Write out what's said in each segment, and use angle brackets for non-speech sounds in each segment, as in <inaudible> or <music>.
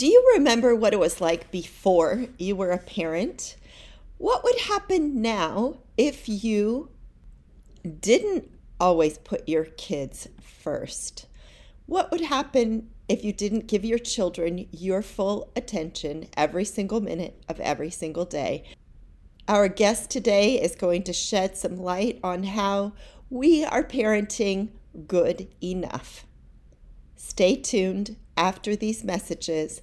Do you remember what it was like before you were a parent? What would happen now if you didn't always put your kids first? What would happen if you didn't give your children your full attention every single minute of every single day? Our guest today is going to shed some light on how we are parenting good enough. Stay tuned after these messages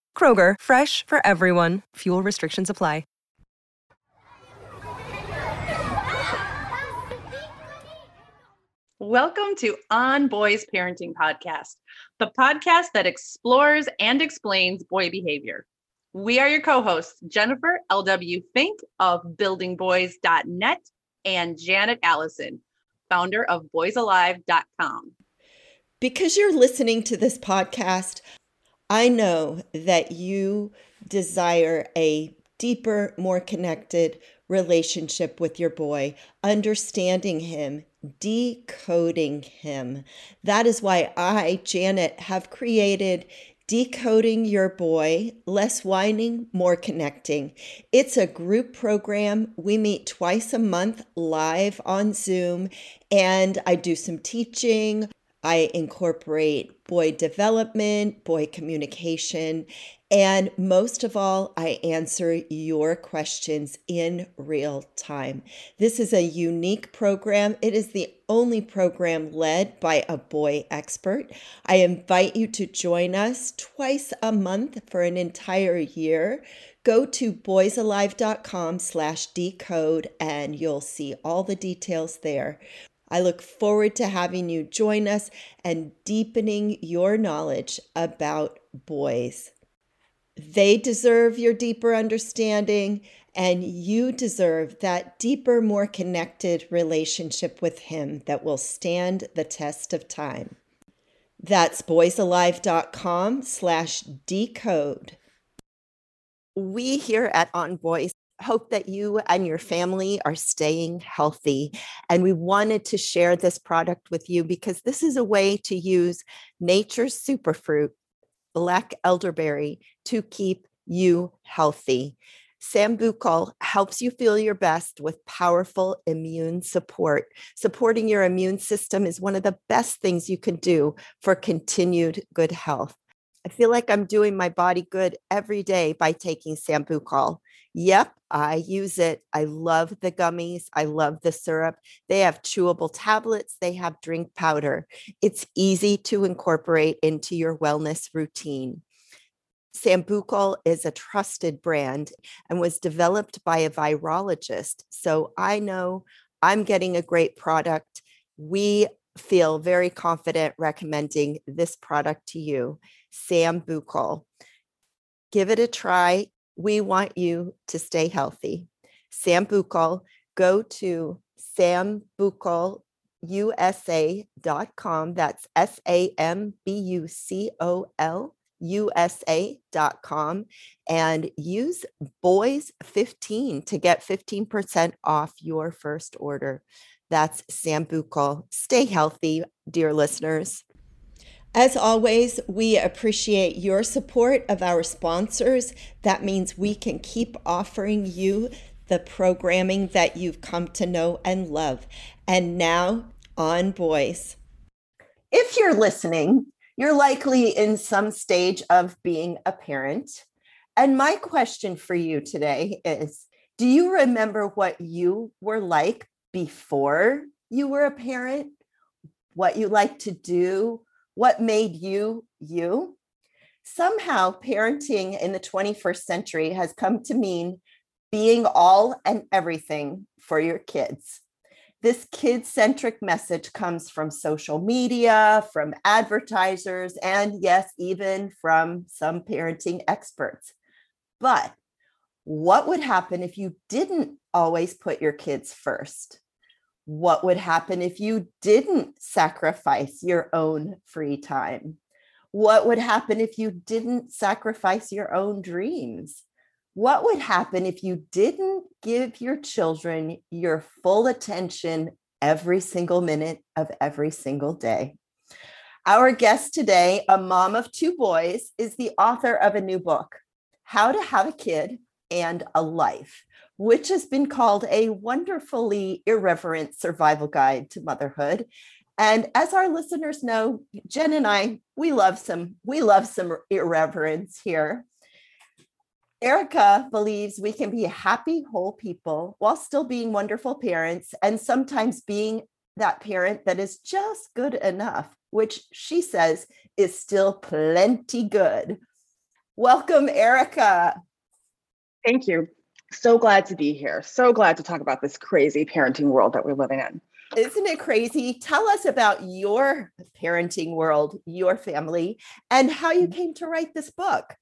Kroger, fresh for everyone. Fuel restrictions apply. Welcome to On Boys Parenting Podcast, the podcast that explores and explains boy behavior. We are your co hosts, Jennifer L.W. Fink of buildingboys.net and Janet Allison, founder of boysalive.com. Because you're listening to this podcast, I know that you desire a deeper, more connected relationship with your boy, understanding him, decoding him. That is why I, Janet, have created Decoding Your Boy, Less Whining, More Connecting. It's a group program. We meet twice a month live on Zoom, and I do some teaching. I incorporate boy development, boy communication, and most of all, I answer your questions in real time. This is a unique program. It is the only program led by a boy expert. I invite you to join us twice a month for an entire year. Go to boysalive.com slash decode and you'll see all the details there. I look forward to having you join us and deepening your knowledge about boys. They deserve your deeper understanding, and you deserve that deeper, more connected relationship with Him that will stand the test of time. That's boysalive.com slash decode. We here at On Boys hope that you and your family are staying healthy. And we wanted to share this product with you because this is a way to use nature's superfruit, black elderberry, to keep you healthy. Sambucol helps you feel your best with powerful immune support. Supporting your immune system is one of the best things you can do for continued good health. I feel like I'm doing my body good every day by taking Sambucol. Yep, I use it. I love the gummies. I love the syrup. They have chewable tablets, they have drink powder. It's easy to incorporate into your wellness routine. Sambucol is a trusted brand and was developed by a virologist. So I know I'm getting a great product. We feel very confident recommending this product to you, Sambucol. Give it a try we want you to stay healthy. Sambucol, go to sambucolusa.com. That's S A M B U C O L USA.com and use boys15 to get 15% off your first order. That's Sambucol. Stay healthy, dear listeners. As always, we appreciate your support of our sponsors. That means we can keep offering you the programming that you've come to know and love. And now, on boys. If you're listening, you're likely in some stage of being a parent. And my question for you today is Do you remember what you were like before you were a parent? What you like to do? What made you you. Somehow, parenting in the 21st century has come to mean being all and everything for your kids. This kid centric message comes from social media, from advertisers, and yes, even from some parenting experts. But what would happen if you didn't always put your kids first? What would happen if you didn't sacrifice your own free time? What would happen if you didn't sacrifice your own dreams? What would happen if you didn't give your children your full attention every single minute of every single day? Our guest today, a mom of two boys, is the author of a new book, How to Have a Kid and a Life, which has been called a wonderfully irreverent survival guide to motherhood. And as our listeners know, Jen and I, we love some we love some irreverence here. Ericka believes we can be happy, whole people while still being wonderful parents and sometimes being that parent that is just good enough, which she says is still plenty good. Welcome, Ericka. Thank you. So glad to be here. So glad to talk about this crazy parenting world that we're living in. Isn't it crazy? Tell us about your parenting world, your family, and how you mm-hmm. came to write this book.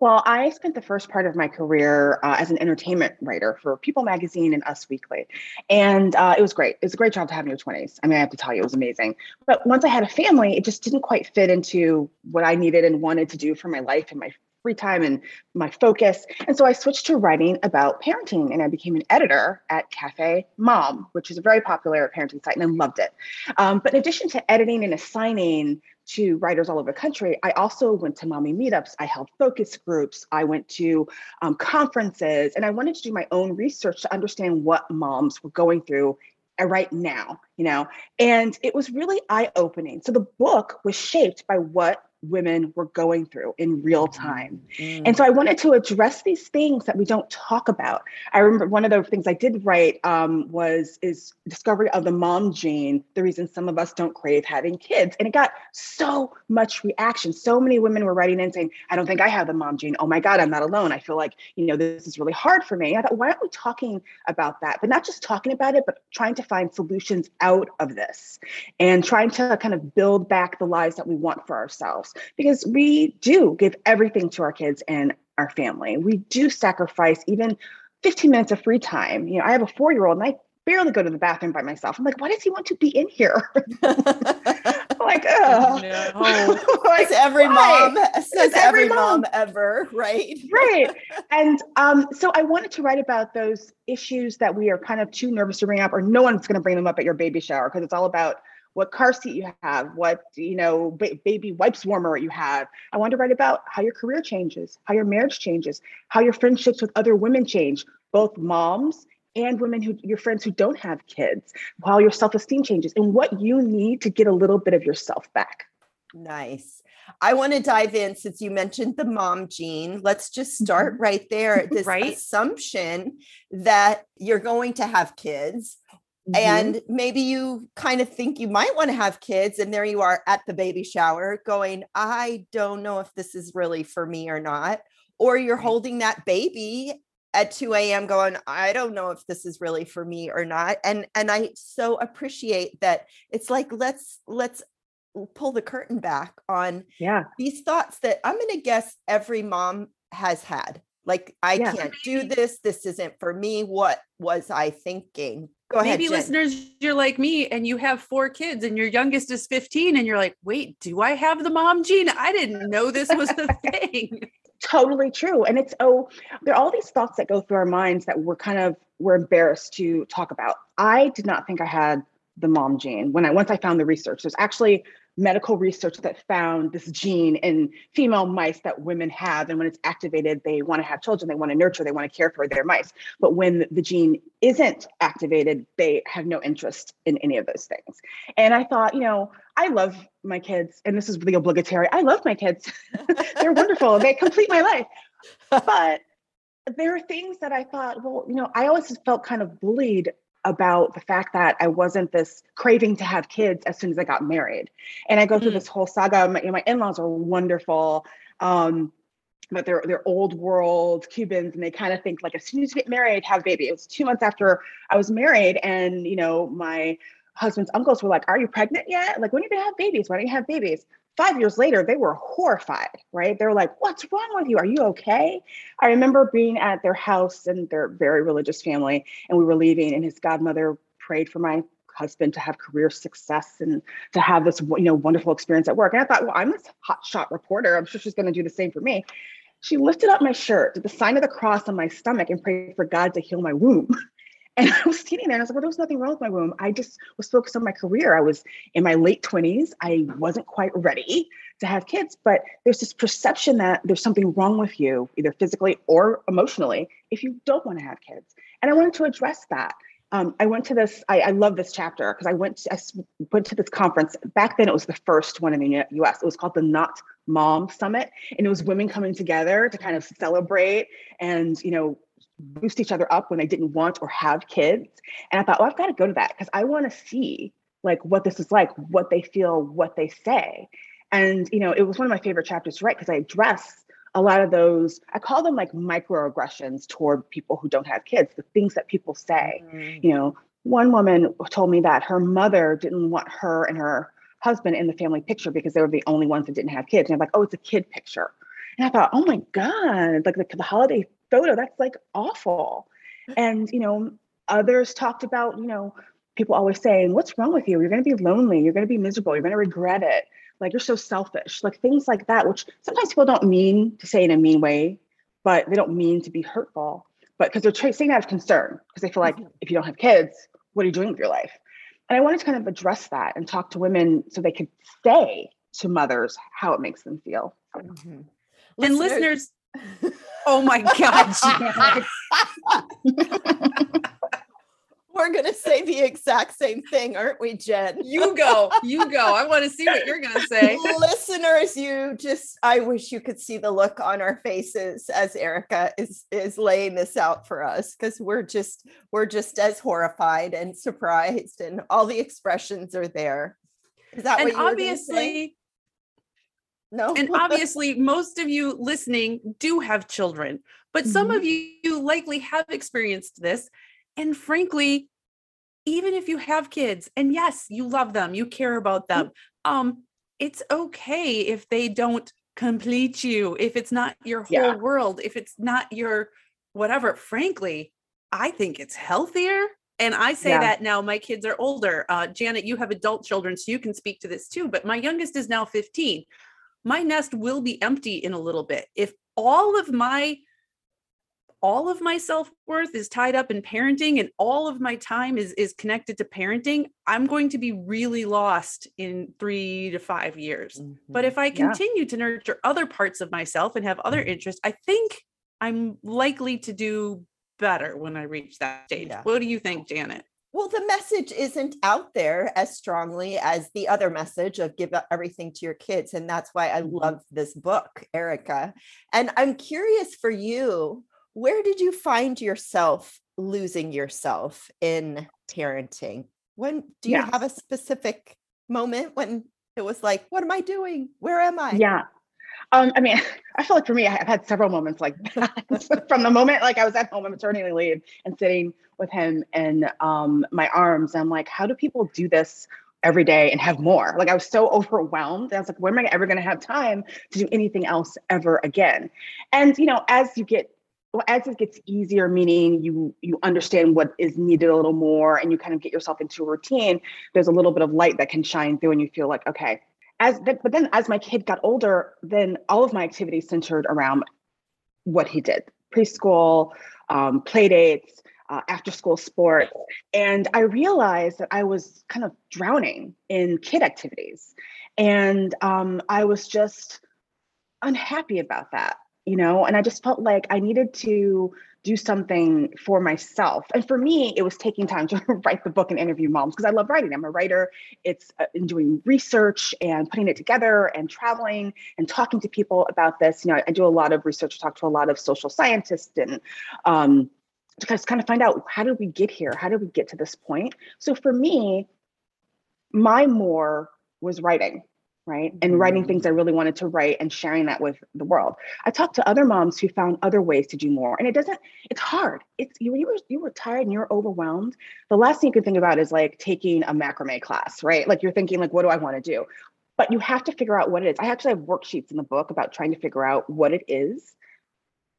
Well, I spent the first part of my career uh, as an entertainment writer for People Magazine and Us Weekly. And uh, it was great. It was a great job to have in your 20s. I mean, I have to tell you, it was amazing. But once I had a family, it just didn't quite fit into what I needed and wanted to do for my life and my free time and my focus. And so I switched to writing about parenting and I became an editor at Cafe Mom, which is a very popular parenting site, and I loved it. Um, but in addition to editing and assigning to writers all over the country, I also went to mommy meetups. I held focus groups. I went to um, conferences, and I wanted to do my own research to understand what moms were going through uh, right now, you know, and it was really eye opening. So the book was shaped by what women were going through in real mm-hmm. time. Mm. And so I wanted to address these things that we don't talk about. I remember one of the things I did write um, was is discovery of the mom gene, the reason some of us don't crave having kids. And it got so much reaction. So many women were writing in saying, I don't think I have the mom gene. Oh my God, I'm not alone. I feel like, you know, this is really hard for me. I thought, why aren't we talking about that? But not just talking about it, but trying to find solutions out of this and trying to kind of build back the lives that we want for ourselves because we do give everything to our kids and our family. We do sacrifice even 15 minutes of free time. You know, I have a four year old and I barely go to the bathroom by myself. I'm like, why does he want to be in here? <laughs> like, oh, no. <laughs> like every why? mom <laughs> says every, every mom. mom. ever, right? right. And um, so I wanted to write about those issues that we are kind of too nervous to bring up, or no one's going to bring them up at your baby shower because it's all about what car seat you have, what you know, ba- baby wipes warmer you have. I want to write about how your career changes, how your marriage changes, how your friendships with other women change, both moms and women who your friends who don't have kids, how your self-esteem changes, and what you need to get a little bit of yourself back. Nice. I want to dive in since you mentioned the mom gene. Let's just start mm-hmm. right there. <laughs> This right? assumption that you're going to have kids Mm-hmm. And maybe you kind of think you might want to have kids, and there you are at the baby shower going, I don't know if this is really for me or not. Or you're holding that baby at 2 a.m. going, I don't know if this is really for me or not. And and I so appreciate that it's like let's let's pull the curtain back on yeah these thoughts that I'm gonna guess every mom has had. Like, I yeah. can't do this. This isn't for me. What was I thinking? Go ahead. Maybe listeners, you're like me and you have four kids and your youngest is 15 and you're like, wait, do I have the mom gene? I didn't know this was the <laughs> thing. totally true. And it's, oh, there are all these thoughts that go through our minds that we're kind of, we're embarrassed to talk about. I did not think I had the mom gene when I, once I found the research, there's actually medical research that found this gene in female mice that women have. And when it's activated, they want to have children, they want to nurture, they want to care for their mice. But when the gene isn't activated, they have no interest in any of those things. And I thought, you know, I love my kids, and this is the obligatory. I love my kids. <laughs> They're wonderful. They complete my life. <laughs> But there are things that I thought, well, you know, I always felt kind of bullied about the fact that I wasn't this craving to have kids as soon as I got married. And I go through this whole saga. My, you know, my in-laws are wonderful. Um, but they're they're old world Cubans and they kind of think like as soon as you get married, have a baby. It was two months after I was married, and you know, my husband's uncles were like, Are you pregnant yet? Like, when are you gonna have babies? Why don't you have babies? Five years later, they were horrified, right? They were like, What's wrong with you? Are you okay? I remember being at their house and their very religious family, and we were leaving, and his godmother prayed for my husband to have career success and to have this you know wonderful experience at work. And I thought, well, I'm this hotshot reporter. I'm sure she's going to do the same for me. She lifted up my shirt, did the sign of the cross on my stomach, and prayed for God to heal my womb. <laughs> And <laughs> I was sitting there and I was like, well, there was nothing wrong with my womb. I just was focused on my career. I was in my late 20s. I wasn't quite ready to have kids, but there's this perception that there's something wrong with you, either physically or emotionally, if you don't want to have kids. And I wanted to address that. Um, I went to this, I, I love this chapter because I went to, I went to this conference. Back then, it was the first one in the US. It was called the Not Mom Summit. And it was women coming together to kind of celebrate and, you know, boost each other up when they didn't want or have kids. And I thought, well, I've got to go to that because I want to see like what this is like, what they feel, what they say. And you know, it was one of my favorite chapters to write because I address a lot of those, I call them like microaggressions toward people who don't have kids, the things that people say. Mm. You know, one woman told me that her mother didn't want her and her husband in the family picture because they were the only ones that didn't have kids. And I'm like, oh, it's a kid picture. And I thought, oh my God, like the, the holiday photo, that's like awful. And, you know, others talked about, you know, people always saying, what's wrong with you? You're going to be lonely. You're going to be miserable. You're going to regret it like you're so selfish, like things like that, which sometimes people don't mean to say in a mean way, but they don't mean to be hurtful, but because they're tra- saying out of concern, because they feel like mm-hmm. if you don't have kids, what are you doing with your life? And I wanted to kind of address that and talk to women so they could say to mothers how it makes them feel. Mm-hmm. And listeners, oh my God. <laughs> We're going to say the exact same thing, aren't we, Jen? You go. You go. I want to see what you're going to say. Listeners, you just I wish you could see the look on our faces as Ericka is is laying this out for us cuz we're just we're just as horrified and surprised and all the expressions are there. Is that and what you obviously no. and <laughs> obviously, most of you listening do have children, but mm-hmm. some of you likely have experienced this. And frankly, even if you have kids and yes, you love them, you care about mm-hmm. them, um, it's okay if they don't complete you, if it's not your whole yeah. world, if it's not your whatever. Frankly, I think it's healthier. And I say yeah. that now my kids are older. Uh, Janet, you have adult children, so you can speak to this too. But my youngest is now 15. My nest will be empty in a little bit. If all of my all of my self-worth is tied up in parenting and all of my time is is connected to parenting i'm going to be really lost in 3 to 5 years mm-hmm. but if i continue yeah. to nurture other parts of myself and have other interests i think i'm likely to do better when i reach that stage yeah. what do you think janet well, the message isn't out there as strongly as the other message of give everything to your kids. And that's why I mm-hmm. love this book, Ericka. And I'm curious for you, where did you find yourself losing yourself in parenting? When do you have a specific moment when it was like, what am I doing? Where am I? Yeah. Um, I mean, <laughs> I feel like for me, I've had several moments like that. <laughs> From the moment like I was at home on maternity leave and sitting with him in um, my arms, I'm like, how do people do this every day and have more? Like I was so overwhelmed. I was like, when am I ever going to have time to do anything else ever again? And you know, as you get well, as it gets easier, meaning you you understand what is needed a little more, and you kind of get yourself into a routine. There's a little bit of light that can shine through, and you feel like, okay. As but then as my kid got older, then all of my activities centered around what he did: preschool, um, play dates, uh, after school sports, and I realized that I was kind of drowning in kid activities, and um, I was just unhappy about that you know and i just felt like i needed to do something for myself. And for me it was taking time to <laughs> write the book and interview moms because i love writing. I'm a writer. It's uh, in doing research and putting it together and traveling and talking to people about this. You know i do a lot of research. Talk to a lot of social scientists and um, to kind of find out how did we get here? How did we get to this point? So for me my more was writing right? And writing things I really wanted to write and sharing that with the world. I talked to other moms who found other ways to do more. And it doesn't, it's hard. It's you, you were you were tired and you're overwhelmed. The last thing you can think about is like taking a macrame class, right? Like you're thinking, like, what do I want to do? but you have to figure out what it is. I actually have worksheets in the book about trying to figure out what it is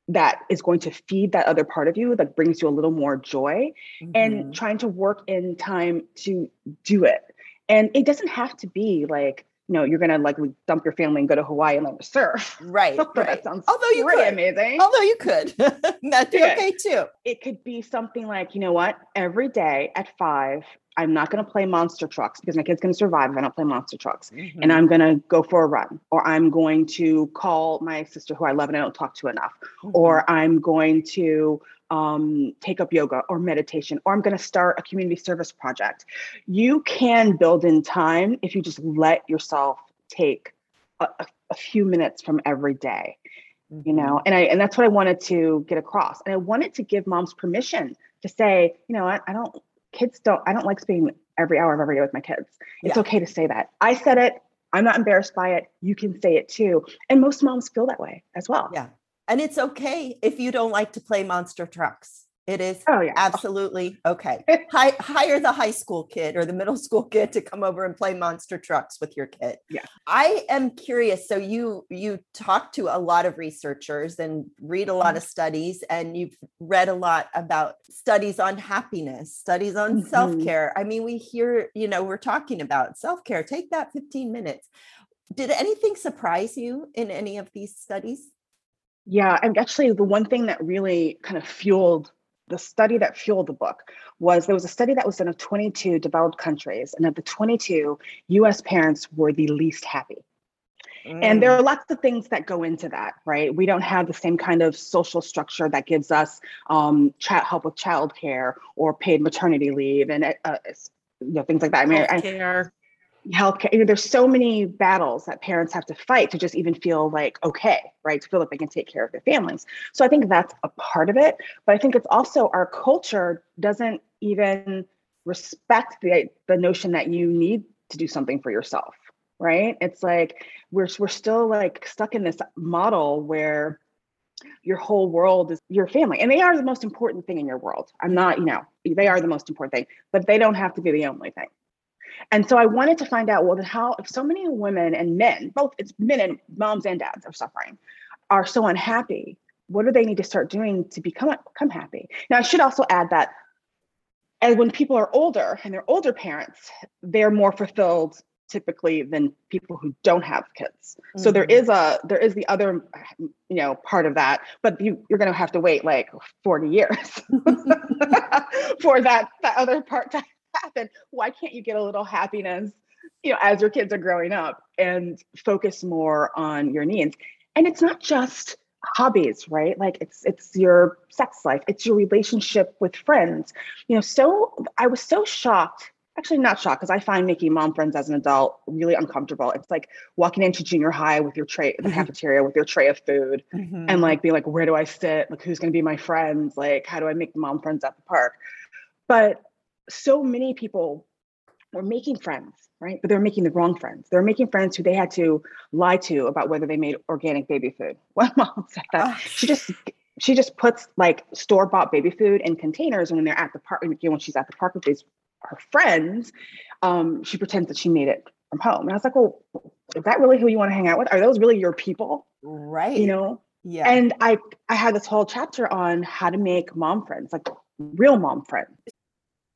that is going to feed that other part of you that brings you a little more joy mm-hmm. and trying to work in time to do it. And it doesn't have to be like, you know, you're gonna like dump your family and go to Hawaii and learn to surf. Right. <laughs> right. that sounds although you could amazing. Although you could. <laughs> That'd be okay too. It could be something like, you know what, every day at five, I'm not going to play monster trucks because my kid's going to survive if I don't play monster trucks. Mm-hmm. And I'm going to go for a run, or I'm going to call my sister who I love and I don't talk to enough, mm-hmm. or I'm going to um, take up yoga or meditation, or I'm going to start a community service project. You can build in time if you just let yourself take a, a few minutes from every day. Mm-hmm. You know, and I and that's what I wanted to get across. And I wanted to give moms permission to say, you know, I, I don't kids don't, I don't like spending every hour of every day with my kids. It's yeah. okay to say that. I said it. I'm not embarrassed by it. You can say it too. And most moms feel that way as well. Yeah. And it's okay if you don't like to play monster trucks. It is oh, yeah. absolutely okay. <laughs> Hi, hire the high school kid or the middle <laughs> school kid to come over and play monster trucks with your kid. Yeah. I am curious. So you you talk to a lot of researchers and read a lot mm-hmm. of studies and you've read a lot about studies on happiness, studies on mm-hmm. self-care. I mean, we hear, you know, we're talking about self-care. Take that 15 minutes. Did anything surprise you in any of these studies? Yeah, and actually the one thing that really kind of fueled the study that fueled the book was there was a study that was done of 22 developed countries, and of the 22, US parents were the least happy. Mm. And there are mm. lots of things that go into that, right? We don't have the same kind of social structure that gives us um, help with childcare or paid maternity leave and uh, you know things like that. I mean, Healthcare healthcare. You know, there's so many battles that parents have to fight to just even feel like okay, right? To feel like they can take care of their families. So I think that's a part of it. But I think it's also our culture doesn't even respect the the notion that you need to do something for yourself, right? It's like we're we're still like stuck in this model where your whole world is your family and they are the most important thing in your world i'm not you know they are the most important thing but they don't have to be the only thing and so I wanted to find out, well, how if so many women and men, both it's men and moms and dads are suffering, are so unhappy, what do they need to start doing to become become happy? Now I should also add that as when people are older and they're older parents, they're more fulfilled typically than people who don't have kids. Mm-hmm. So there mm-hmm. a there is the other you know part of that, but you you're going to have to wait like 40 years <laughs> <laughs> for that that other part to happen why can't you get a little happiness you know as your kids are growing up and focus more on your needs and it's not just hobbies right like it's it's your sex life it's your relationship with friends you know so i was so shocked actually not shocked because I find making mom friends as an adult really uncomfortable. It's like walking into junior high with your tray, the mm-hmm. cafeteria with your tray of food, mm-hmm. and like be like, where do I sit? Like, who's going to be my friends? Like, how do I make mom friends at the park? But so many people were making friends, right? But they're making the wrong friends. They're making friends who they had to lie to about whether they made organic baby food. <laughs> One mom said that she just she just puts like store bought baby food in containers, and when they're at the park, you know, when she's at the park with these her friends, um, she pretends that she made it from home. And I was like, well, is that really who you want to hang out with? Are those really your people? Right. You know. Yeah. And I I had this whole chapter on how to make mom friends, like real mom friends.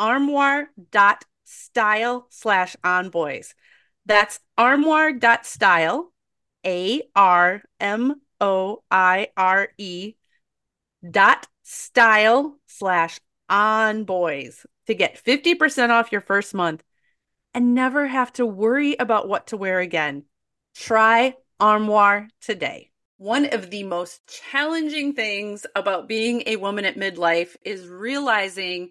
armoire.style slash onboys. That's armoire.style, A R M O I R E dot style slash on boys to get 50% off your first month and never have to worry about what to wear again. Try Armoire today. One of the most challenging things about being a woman at midlife is realizing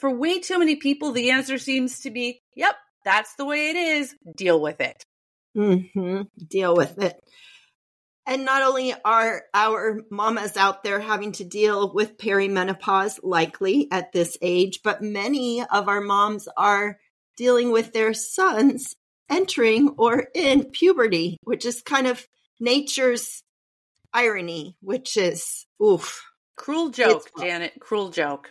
for way too many people, the answer seems to be, Yep, that's the way it is. Deal with it. Mm-hmm. Deal with it. And not only are our mamas out there having to deal with perimenopause, likely at this age, but many of our moms are dealing with their sons entering or in puberty, which is kind of nature's irony, which is oof. Cruel joke, Janet. Cruel joke.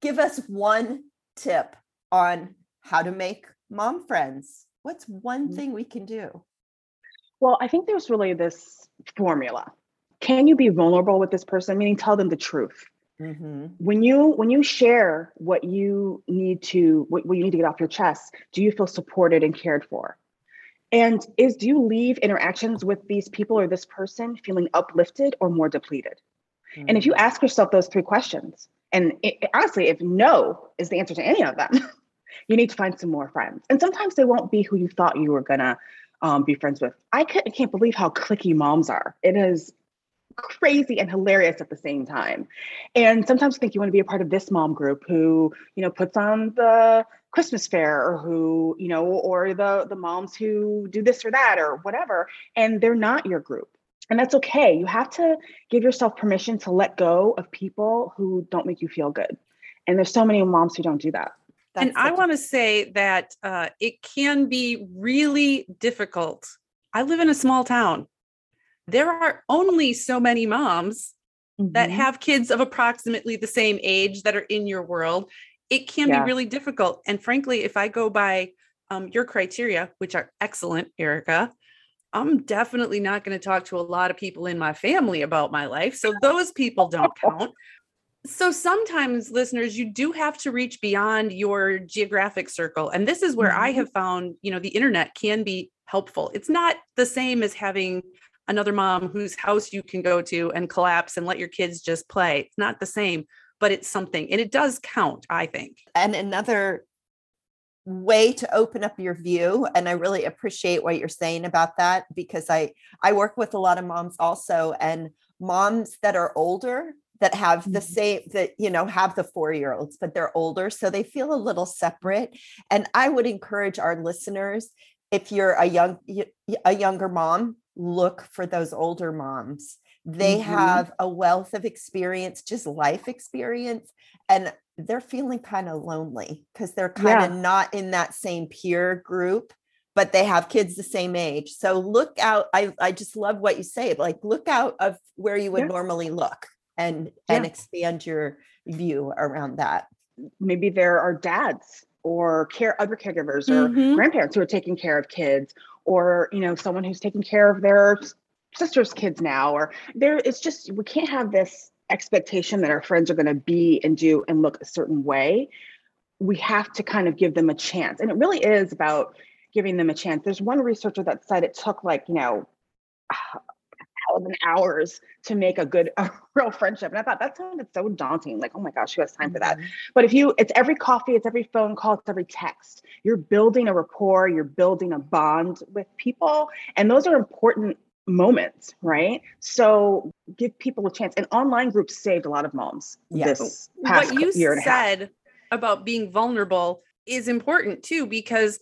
give us one tip on how to make mom friends. What's one mm. thing we can do? Well, I think there's really this formula. Can you be vulnerable with this person? Meaning, tell them the truth. Mm-hmm. When you when you share what you need to what, what you need to get off your chest, do you feel supported and cared for? And is do you leave interactions with these people or this person feeling uplifted or more depleted? Mm-hmm. And if you mm. ask yourself those three questions, and it, honestly, if no is the answer to any of them, <laughs> you need to find some more friends. And sometimes they won't be who you thought you were gonna um, be friends with. I can't, can't believe how cliquey moms are. It is crazy and hilarious at the same time. And sometimes you think you want to be a part of this mom group who, you know, puts on the Christmas fair or who, you know, or the the moms who do this or that or whatever, and they're not your group. And that's okay. You have to give yourself permission to let go of people who don't make you feel good. And there's so many moms who don't do that. That's and I want to say that uh, it can be really difficult. I live in a small town. There are only so many moms mm-hmm. that have kids of approximately the same age that are in your world. It can yeah. be really difficult. And frankly, if I go by um, your criteria, which are excellent, Ericka, I'm definitely not going to talk to a lot of people in my family about my life. So those people don't count. So sometimes, listeners, you do have to reach beyond your geographic circle. And this is where mm-hmm. I have found, you know, the internet can be helpful. It's not the same as having another mom whose house you can go to and collapse and let your kids just play. It's not the same, but it's something. And it does count, I think. And another way to open up your view and i really appreciate what you're saying about that because i i work with a lot of moms also and moms that are older that have the mm-hmm. same that you know have the 4 year olds but they're older so they feel a little separate and i would encourage our listeners if you're a young a younger mom look for those older moms they mm-hmm. have a wealth of experience just life experience and they're feeling kind of lonely because they're kind of yeah. not in that same peer group but they have kids the same age so look out i i just love what you say like look out of where you would yeah. normally look and yeah. and expand your view around that maybe there are dads or care other caregivers or mm-hmm. grandparents who are taking care of kids or you know someone who's taking care of their sister's kids now or there it's just we can't have this expectation that our friends are going to be and do and look a certain way. We have to kind of give them a chance and it really is about giving them a chance. There's one researcher that said it took like you know thousand hours to make a good <laughs> a real friendship and i thought that sounded so daunting like oh my gosh who has time for that mm-hmm. but if you it's every coffee it's every phone call it's every text you're building a rapport you're building a bond with people and those are important moments, right? So give people a chance. And online groups saved a lot of moms yes. this past what you year and said a half. about being vulnerable is important too, because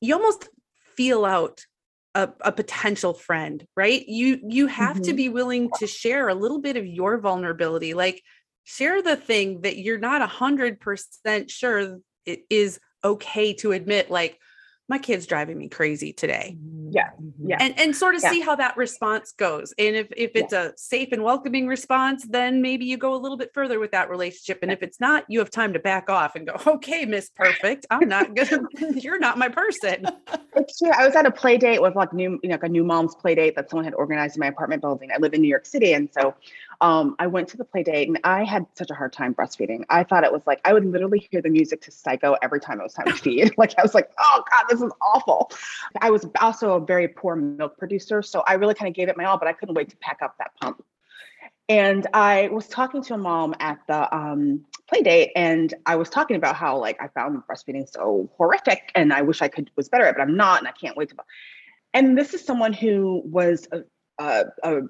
you almost feel out a, a potential friend, right? You you have mm-hmm. to be willing to share a little bit of your vulnerability. Like share the thing that you're not a hundred percent sure it is okay to admit, like, my kid's driving me crazy today. Yeah. Mm-hmm. Yeah. And and sort of yeah. see how that response goes. And if if it's yeah. a safe and welcoming response, then maybe you go a little bit further with that relationship. And if it's not, you have time to back off and go, <laughs> okay, Miss Perfect, I'm not gonna <laughs> <laughs> you're not my person. It's true. I was at a play date with like new, you know, like a new mom's play date that someone had organized in my apartment building. I live in New York City. And so um, I went to the play date and I had such a hard time breastfeeding. I thought it was like I would literally hear the music to psycho every time it was time to <laughs> feed. <laughs> like I was like, oh God, this is awful. I was also a very poor milk producer. So I really kind of gave it my all, but I couldn't wait to pack up that pump. And I was talking to a mom at the um, play date, and I was talking about how like I found breastfeeding so horrific, and I wish I could was better at, it, but I'm not, and I can't wait to. And this is someone who was a, a, a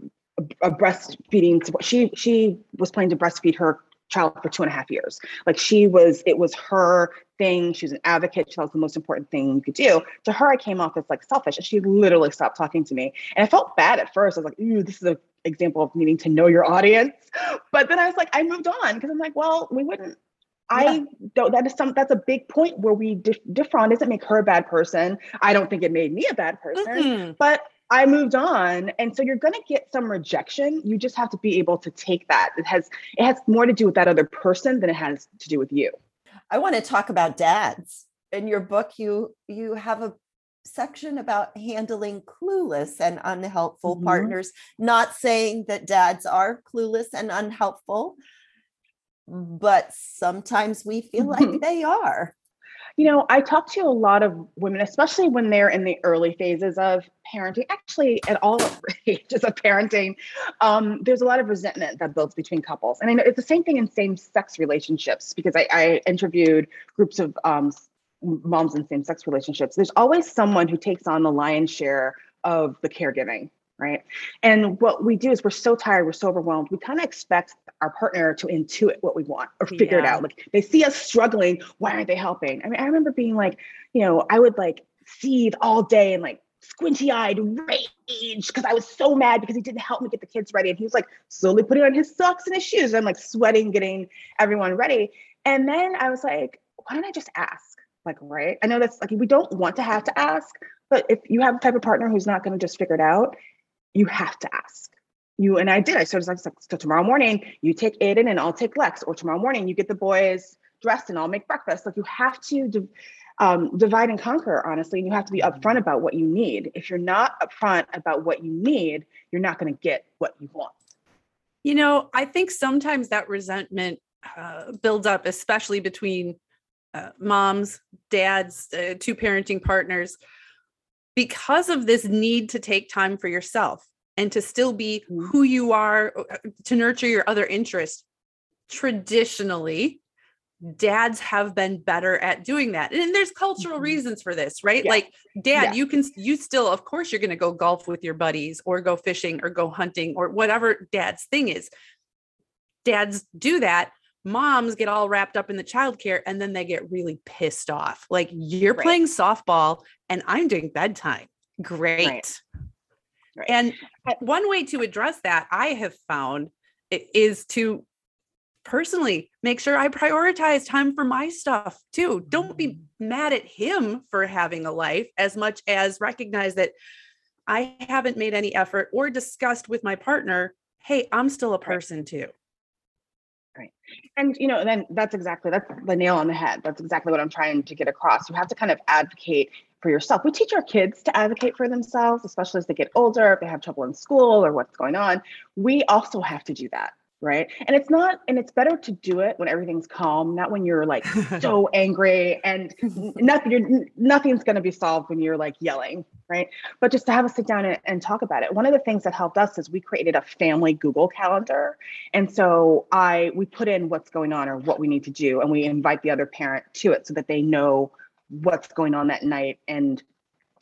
a breastfeeding she she was planning to breastfeed her child for two and a half years like she was it was her thing she was an advocate she thought it was the most important thing you could do to her i came off as like selfish and she literally stopped talking to me and i felt bad at first i was like ooh this is an example of needing to know your audience but then i was like i moved on because i'm like well we wouldn't I don't. That is some. That's a big point where we dif- differ on. Doesn't make her a bad person. I don't think it made me a bad person. Mm-hmm. But I moved on. And so you're going to get some rejection. You just have to be able to take that. It has it has more to do with that other person than it has to do with you. I want to talk about dads. In your book you you have a section about handling clueless and unhelpful mm-hmm. partners, not saying that dads are clueless and unhelpful, but sometimes we feel like <laughs> they are you know, I talk to a lot of women, especially when they're in the early phases of parenting, actually at all <laughs> ages of parenting, um, there's a lot of resentment that builds between couples. And I know it's the same thing in same sex relationships because I, I interviewed groups of um, moms in same sex relationships. There's always someone who takes on the lion's share of the caregiving right? And what we do is we're so tired, we're so overwhelmed. We kind of expect our partner to intuit what we want or figure yeah. it out. Like they see us struggling, why aren't they helping? I mean, I remember being like, you know, I would like seethe all day and like squinty eyed rage because I was so mad because he didn't help me get the kids ready. And he was like slowly putting on his socks and his shoes. I'm like sweating, getting everyone ready. And then I was like, why don't I just ask? Like, right? I know that's like, we don't want to have to ask, but if you have a type of partner who's not going to just figure it out, you have to ask. You and I did. I started like, so tomorrow morning you take Aiden and I'll take Lex, or tomorrow morning you get the boys dressed and I'll make breakfast. Like you have to um, divide and conquer, honestly, and you have to be upfront about what you need. If you're not upfront about what you need, you're not going to get what you want. You know, I think sometimes that resentment uh, builds up, especially between uh, moms, dads, uh, two parenting partners because of this need to take time for yourself and to still be mm-hmm. who you are uh, to nurture your other interests traditionally dads have been better at doing that and there's cultural mm-hmm. reasons for this right yeah. like dad yeah. you can you still of course you're going to go golf with your buddies or go fishing or go hunting or whatever dad's thing is dads do that moms get all wrapped up in the childcare and then they get really pissed off. Like you're right. playing softball and I'm doing bedtime. Great. Right. Right. And one way to address that I have found is to personally make sure I prioritize time for my stuff too. Don't be Mm-hmm. mad at him for having a life as much as recognize that I haven't made any effort or discussed with my partner, hey, I'm still a person too. And you know, then that's exactly that's the nail on the head. That's exactly what I'm trying to get across. You have to kind of advocate for yourself. We teach our kids to advocate for themselves, especially as they get older, if they have trouble in school or what's going on. We also have to do that, right? And it's not, and it's better to do it when everything's calm, not when you're like so <laughs> angry and nothing. You're, nothing's going to be solved when you're like yelling, right? But just to have a sit down and, and talk about it. One of the things that helped us is we created a family Google calendar, and so I we put in what's going on or what we need to do, and we invite the other parent to it so that they know what's going on that night and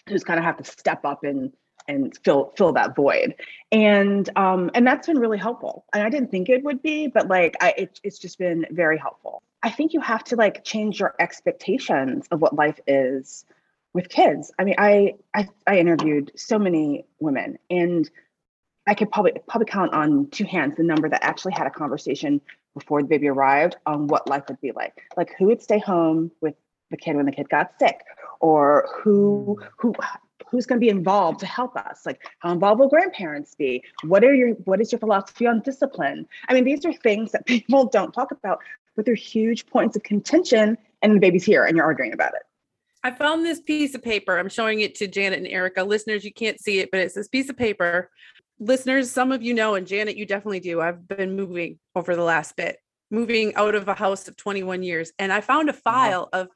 who's kind of have to step up and and fill fill that void. And um and that's been really helpful. And i didn't think it would be but like i it, it's just been very helpful. I think you have to like change your expectations of what life is with kids. I mean i i, I interviewed so many women and i could probably probably count on two hands the number that actually had a conversation before the baby arrived on what life would be like. Like who would stay home with the kid when the kid got sick? Or who who who's going to be involved to help us like how involved will grandparents be what are your what is your philosophy on discipline i mean these are things that <laughs> people don't talk about but they're huge points of contention and the baby's here and you're arguing about it I found this piece of paper. I'm showing it to Janet and Ericka. Listeners, you can't see it, but it's this piece of paper. Listeners, some of you know, and Janet, you definitely do. I've been moving over the last bit, moving out of a house of 21 years. And I found a uh-huh. file of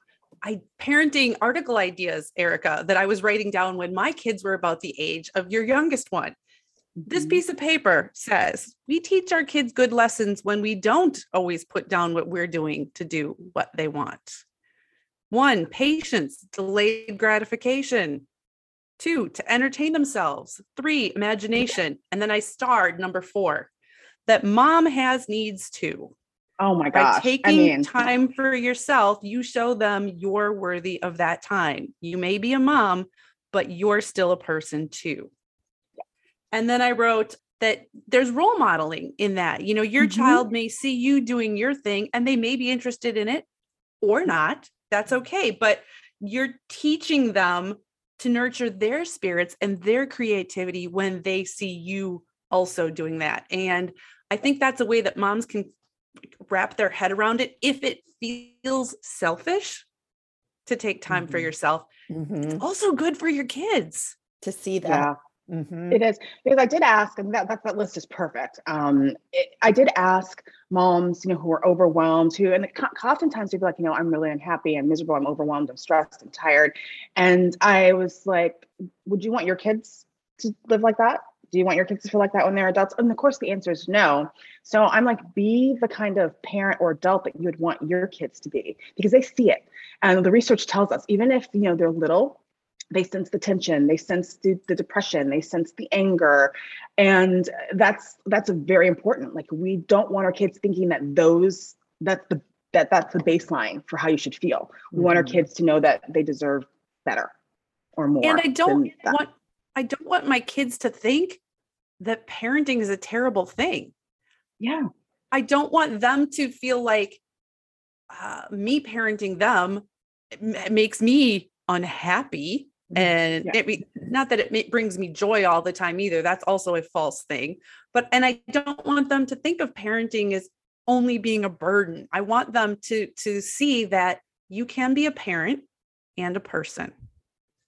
I parenting article ideas, Ericka, that I was writing down when my kids were about the age of your youngest one. This Mhm. piece of paper says we teach our kids good lessons when we don't always put down what we're doing to do what they want. One, patience, delayed gratification. Two, to entertain themselves. Three, imagination. And then I starred number four, that mom has needs too. Oh my god, By taking i mean time for yourself, you show them you're worthy of that time. You may be a mom, but you're still a person too. And then I wrote that there's role modeling in that. You know, your Mhm. child may see you doing your thing and they may be interested in it or not. That's okay. But you're teaching them to nurture their spirits and their creativity when they see you also doing that. And I think that's a way that moms can wrap their head around it if it feels selfish to take time for Mhm. yourself. Mhm. Also good for your kids. To see yeah that. Mhm. It is because I did ask, and that that, that list is perfect. Um, it, I did ask moms, you know, who are overwhelmed, who, and co- oftentimes they'd be like, you know, I'm really unhappy, I'm miserable, I'm overwhelmed, I'm stressed, I'm tired, and I was like, would you want your kids to live like that? Do you want your kids to feel like that when they're adults? And of course, the answer is no. So I'm like, be the kind of parent or adult that you would want your kids to be because they see it. And the research tells us, even if you know they're little, they sense the tension they sense the, the depression they sense the anger and that's that's very important like we don't want our kids thinking that those that's the that that's the baseline for how you should feel we want our Mhm. kids to know that they deserve better or more and I don't want I don't want my kids to think that parenting is a terrible thing. yeah I don't want them to feel like uh, me parenting them makes me unhappy. And Mm-hmm. Yeah. it not that it brings me joy all the time either. That's also a false thing. But, and I don't want them to think of parenting as only being a burden. I want them to, to see that you can be a parent and a person.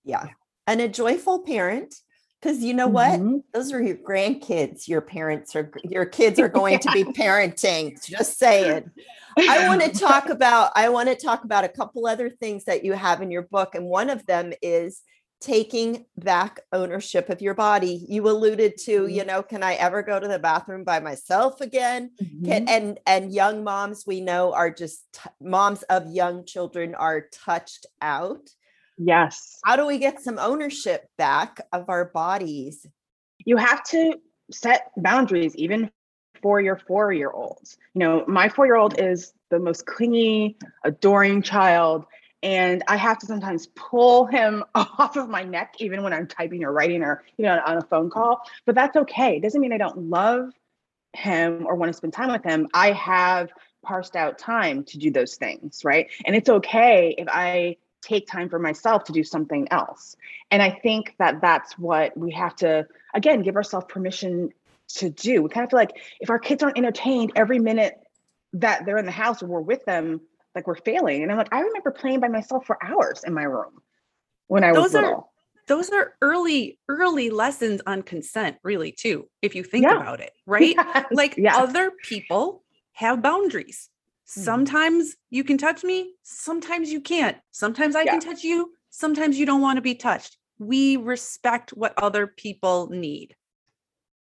Yeah. And a joyful parent. Because you know what? Mhm. Those are your grandkids. Your parents are, your kids are going to be <laughs> parenting. Just saying. I want to <laughs> talk about I want to talk about a couple other things that you have in your book and one of them is taking back ownership of your body. You alluded to, you know, can I ever go to the bathroom by myself again? Can, Mhm. and and young moms we know are just t- moms of young children are touched out. Yes How do we get some ownership back of our bodies? you have to set boundaries even for your four year olds. You know, my four year old is the most clingy, adoring child. And I have to sometimes pull him <laughs> off of my neck, even when I'm typing or writing or, you know, on a phone call. But that's okay. It doesn't mean I don't love him or want to spend time with him. I have parsed out time to do those things, right? And it's okay if I take time for myself to do something else. And I think that that's what we have to, again, give ourselves permission to do. We kind of feel like if our kids aren't entertained every minute that they're in the house or we're with them, like we're failing. And I'm like, I remember playing by myself for hours in my room when I was those little. Are, those are early, early lessons on consent, really, too, if you think Yeah. about it, right? <laughs> Yes, Like yes. other people have boundaries. Mhm. Sometimes you can touch me, sometimes you can't. Sometimes I Yeah. can touch you, sometimes you don't want to be touched. We respect what other people need.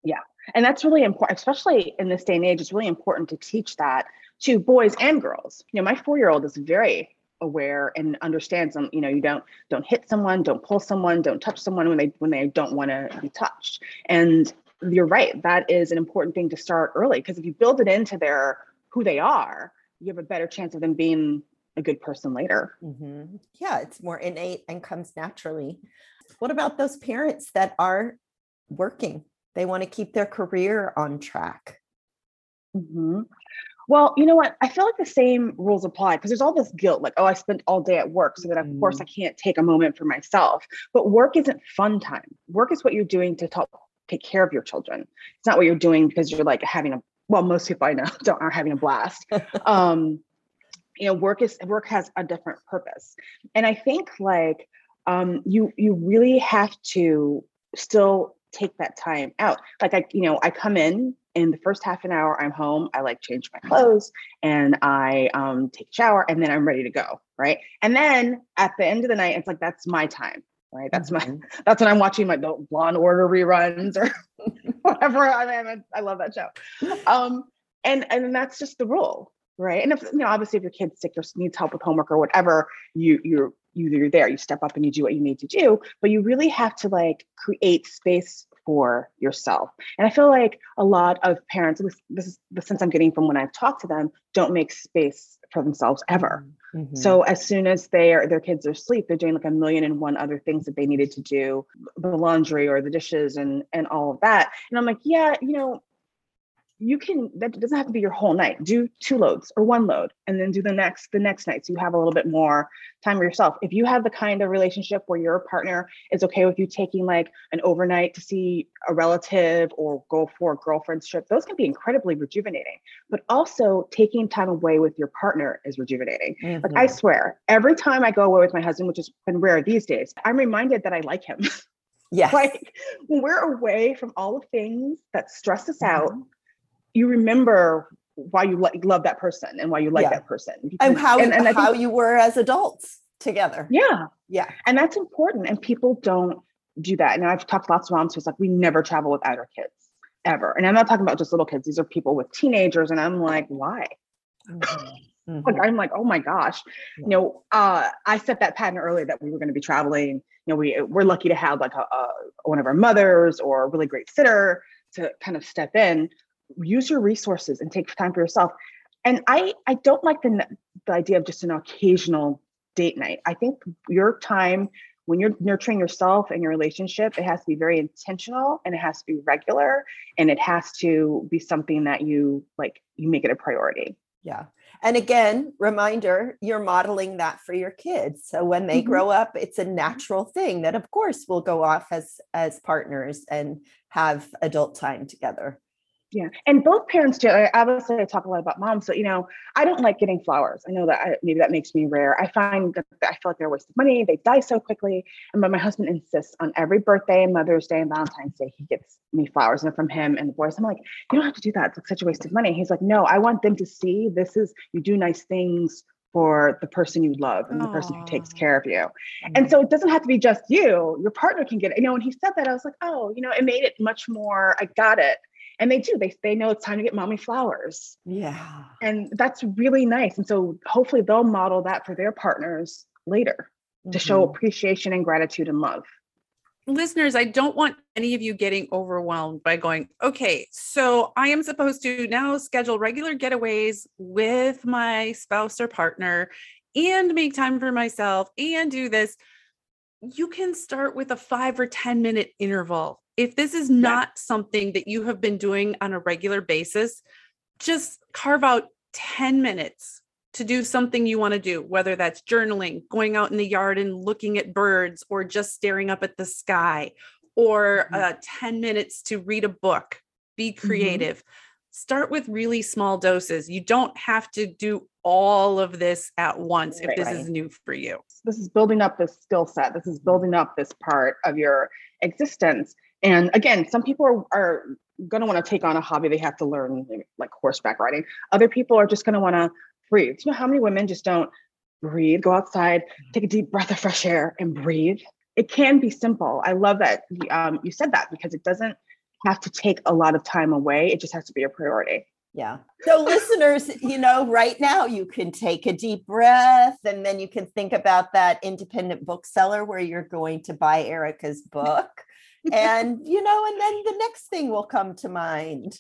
Yeah. And that's really important, especially in this day and age. It's really important to teach that to boys and girls. You know, my four-year-old is very aware and understands them. You know, you don't don't hit someone, don't pull someone, don't touch someone when they when they don't want to be touched. And you're right, that is an important thing to start early because if you build it into their who they are, you have a better chance of them being a good person later. Mhm. Yeah, it's more innate and comes naturally. What about those parents that are working? They want to keep their career on track. Mhm. Well, you know what? I feel like the same rules apply because there's all this guilt, like, oh, I spent all day at work, so that of course I can't take a moment for myself. But work isn't fun time. Work is what you're doing to talk, take care of your children. It's not what you're doing because you're like having a well, most people I know <laughs> don't are having a blast. um, <laughs> you know, work is work has a different purpose, and I think like um, you you really have to still take that time out. Like I, you know, I come in in the first half an hour, I'm home. I like change my clothes and I um, take a shower, and then I'm ready to go. Right, and then at the end of the night, it's like that's my time. Right, that's my Mhm. <laughs> that's when I'm watching my Law and Order reruns or <laughs> whatever. I mean, I love that show. Um, and and that's just the rule, right? And if you know, obviously, if your kid's sick or needs help with homework or whatever, you you're you you're there. You step up and you do what you need to do. But you really have to like create space for yourself. And I feel like a lot of parents, this, this is the sense I'm getting from when I've talked to them, don't make space for themselves ever. Mhm. So as soon as they are, their kids are asleep, they're doing like a million and one other things that they needed to do, the laundry or the dishes and and all of that. And I'm like, yeah, you know, you can that doesn't have to be your whole night. Do two loads or one load and then do the next the next night. So you have a little bit more time for yourself. If you have the kind of relationship where your partner is okay with you taking like an overnight to see a relative or go for a girlfriend's trip, those can be incredibly rejuvenating. But also taking time away with your partner is rejuvenating. Like I Mhm. swear, every time I go away with my husband, which has been rare these days, I'm reminded that I like him. <laughs> yes. like when we're away from all the things that stress us out, Mhm. You remember why you like love that person and why you like Yeah. that person. and how and, and I how think, you were as adults together. yeah, Yeah. and that's important. And people don't do that. And I've talked to lots of moms who's like, we never travel without our kids ever. And I'm not talking about just little kids. These are people with teenagers. And I'm like, why? Mhm. Like Mhm. I'm like, oh my gosh. Yeah. You know, uh, I set that pattern earlier that we were going to be traveling. You know, we we're lucky to have like a, a one of our mothers or a really great sitter to kind of step in. Use your resources and take time for yourself. And I I don't like the the idea of just an occasional date night. I think your time when you're nurturing yourself and your relationship, it has to be very intentional and it has to be regular and it has to be something that you like you make it a priority. Yeah. And again, reminder, you're modeling that for your kids. So when they Mhm. grow up, it's a natural thing that of course will go off as as partners and have adult time together. Yeah, and both parents do. I, obviously, I talk a lot about moms, so you know, I don't like getting flowers. I know that I, maybe that makes me rare. I find that I feel like they're a waste of money. They die so quickly. And but my husband insists on every birthday and Mother's Day and Valentine's Day, he gets me flowers, and from him and the boys. I'm like, you don't have to do that. It's like such a waste of money. He's like, no, I want them to see this is you do nice things for the person you love and the person who takes care of you. And so mm. it doesn't have to be just you. Your partner can get it. You know, when he said that, I was like, oh, you know, it made it much more. I got it. And they do. They they know it's time to get mommy flowers, Yeah. and that's really nice. And so hopefully they'll model that for their partners later to show Mhm. appreciation and gratitude and love. listeners, I don't want any of you getting overwhelmed by going, okay, so I am supposed to now schedule regular getaways with my spouse or partner and make time for myself and do this. You can start with a five or 10 minute interval. If this is not something that you have been doing on a regular basis, just carve out 10 minutes to do something you want to do, whether that's journaling, going out in the yard and looking at birds, or just staring up at the sky, or mm-hmm. uh, 10 minutes to read a book, be mm-hmm. creative. Mm-hmm. Start with really small doses. You don't have to do all of this at once right, if this right. is new for you. This is building up this skill set. This is building up this part of your existence. And again, some people are, are going to want to take on a hobby they have to learn, like horseback riding. Other people are just going to want to breathe. You know how many women just don't breathe, go outside, take a deep breath of fresh air, and breathe? It can be simple. I love that um, you said that because it doesn't have to take a lot of time away. It just has to be a priority. Yeah. So, listeners, you know, right now you can take a deep breath and then you can think about that independent bookseller where you're going to buy Ericka's book. And, you know, and then the next thing will come to mind.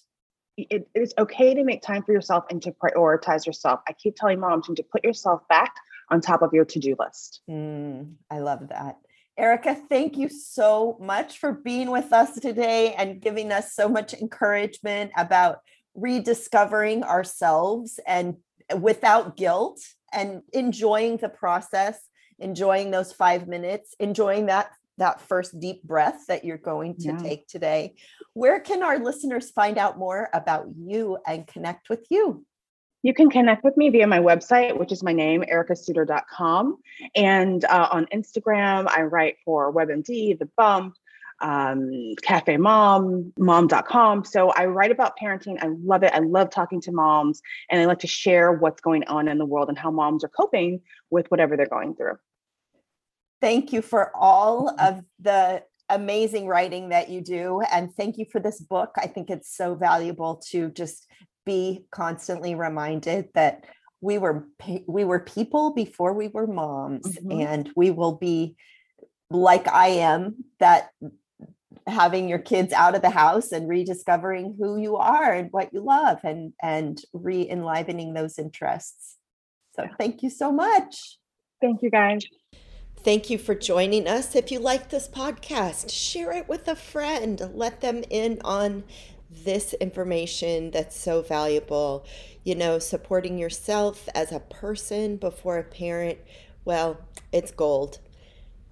It is okay to make time for yourself and to prioritize yourself. I keep telling moms to put yourself back on top of your to do list. Mm, I love that. Ericka, thank you so much for being with us today and giving us so much encouragement about rediscovering ourselves and without guilt and enjoying the process enjoying those five minutes enjoying that that first deep breath that you're going to yeah. take today where can our listeners find out more about you and connect with you you can connect with me via my website, which is my name, erikasouter.com. And uh, on Instagram, I write for WebMD, The Bump, um, Cafe Mom, mom.com. So I write about parenting. I love it. I love talking to moms and I like to share what's going on in the world and how moms are coping with whatever they're going through. Thank you for all of the amazing writing that you do. And thank you for this book. I think it's so valuable to just be constantly reminded that we were we were people before we were moms mm-hmm. and we will be like I am that having your kids out of the house and rediscovering who you are and what you love and and re-enlivening those interests so thank you so much thank you guys Thank you for joining us. If you like this podcast, share it with a friend. Let them in on this information that's so valuable. You know, supporting yourself as a person before a parent, well, it's gold.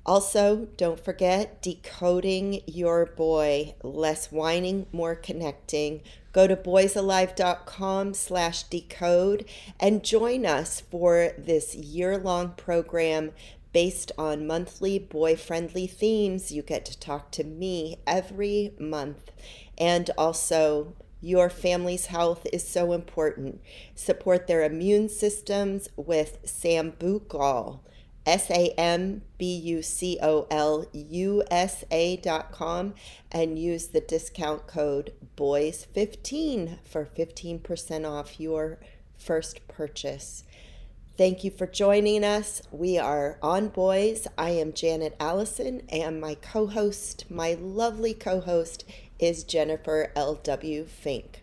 Also, don't forget decoding your boy. Less whining, more connecting. Go to boysalive.com slash decode and join us for this year-long program based on monthly boy-friendly themes. You get to talk to me every month. And also, your family's health is so important. Support their immune systems with Sambucol S A M B U C O L U S A dot com and use the discount code BOYS15 for 15% off your first purchase. Thank you for joining us. We are on Boys. I am Janet Allison, and my co host, my lovely co host, is Jennifer L.W. Fink.